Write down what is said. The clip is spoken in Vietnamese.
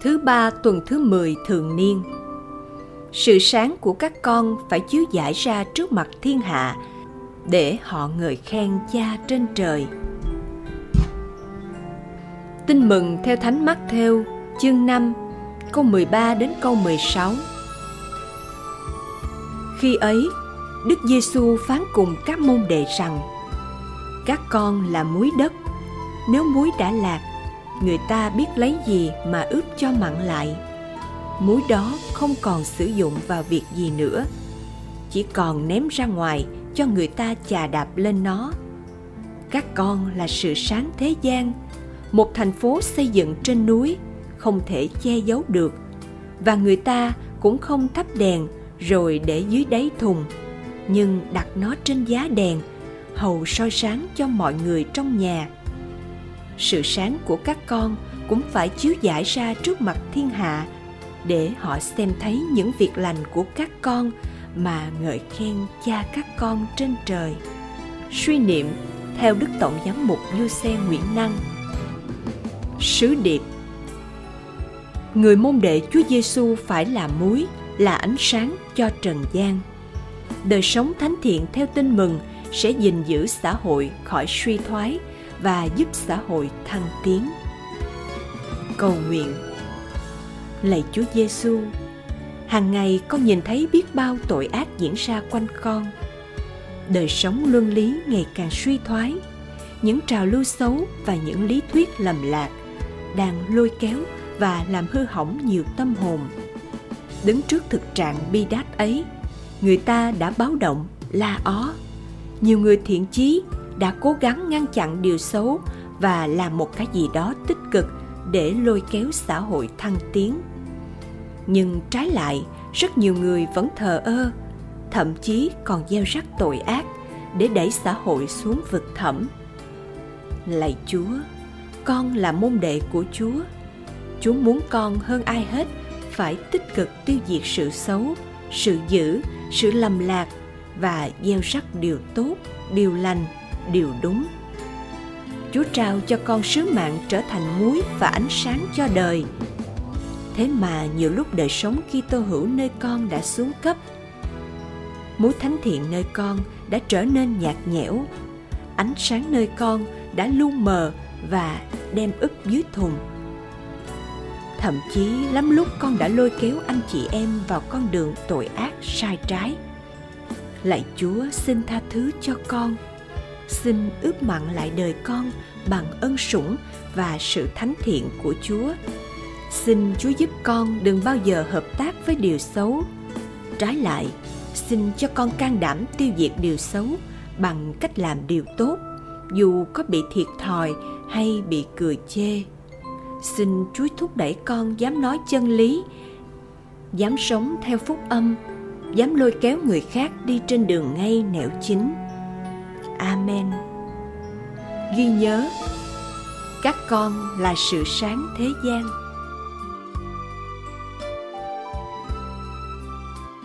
Thứ ba tuần thứ 10 thường niên Sự sáng của các con phải chiếu giải ra trước mặt thiên hạ để họ ngợi khen cha trên trời. Tin mừng theo Thánh Mắc theo chương 5 câu 13 đến câu 16. Khi ấy, Đức Giêsu phán cùng các môn đệ rằng: Các con là muối đất, nếu muối đã lạc, người ta biết lấy gì mà ướp cho mặn lại. Muối đó không còn sử dụng vào việc gì nữa, chỉ còn ném ra ngoài cho người ta chà đạp lên nó. Các con là sự sáng thế gian, một thành phố xây dựng trên núi không thể che giấu được. Và người ta cũng không thắp đèn rồi để dưới đáy thùng. Nhưng đặt nó trên giá đèn hầu soi sáng cho mọi người trong nhà sự sáng của các con cũng phải chiếu giải ra trước mặt thiên hạ để họ xem thấy những việc lành của các con mà ngợi khen cha các con trên trời. Suy niệm theo đức tổng giám mục du xe nguyễn năng. Sứ điệp. Người môn đệ Chúa Giêsu phải là muối, là ánh sáng cho trần gian. Đời sống thánh thiện theo tin mừng sẽ gìn giữ xã hội khỏi suy thoái và giúp xã hội thăng tiến. Cầu nguyện Lạy Chúa Giêsu, hàng ngày con nhìn thấy biết bao tội ác diễn ra quanh con. Đời sống luân lý ngày càng suy thoái, những trào lưu xấu và những lý thuyết lầm lạc đang lôi kéo và làm hư hỏng nhiều tâm hồn đứng trước thực trạng bi đát ấy người ta đã báo động la ó nhiều người thiện chí đã cố gắng ngăn chặn điều xấu và làm một cái gì đó tích cực để lôi kéo xã hội thăng tiến. Nhưng trái lại rất nhiều người vẫn thờ ơ thậm chí còn gieo rắc tội ác để đẩy xã hội xuống vực thẳm. Lạy chúa con là môn đệ của chúa. Chúa muốn con hơn ai hết phải tích cực tiêu diệt sự xấu, sự dữ, sự lầm lạc và gieo rắc điều tốt, điều lành, điều đúng. Chúa trao cho con sứ mạng trở thành muối và ánh sáng cho đời. Thế mà nhiều lúc đời sống Kitô hữu nơi con đã xuống cấp. Muối thánh thiện nơi con đã trở nên nhạt nhẽo. Ánh sáng nơi con đã lu mờ và đem ức dưới thùng thậm chí lắm lúc con đã lôi kéo anh chị em vào con đường tội ác, sai trái lạy chúa xin tha thứ cho con xin ướp mặn lại đời con bằng ân sủng và sự thánh thiện của chúa. Xin chúa giúp con đừng bao giờ hợp tác với điều xấu. Trái lại xin cho con can đảm tiêu diệt điều xấu bằng cách làm điều tốt dù có bị thiệt thòi hay bị cười chê. Xin Chúa thúc đẩy con dám nói chân lý, dám sống theo phúc âm, dám lôi kéo người khác đi trên đường ngay nẻo chính. Amen. Ghi nhớ, các con là sự sáng thế gian.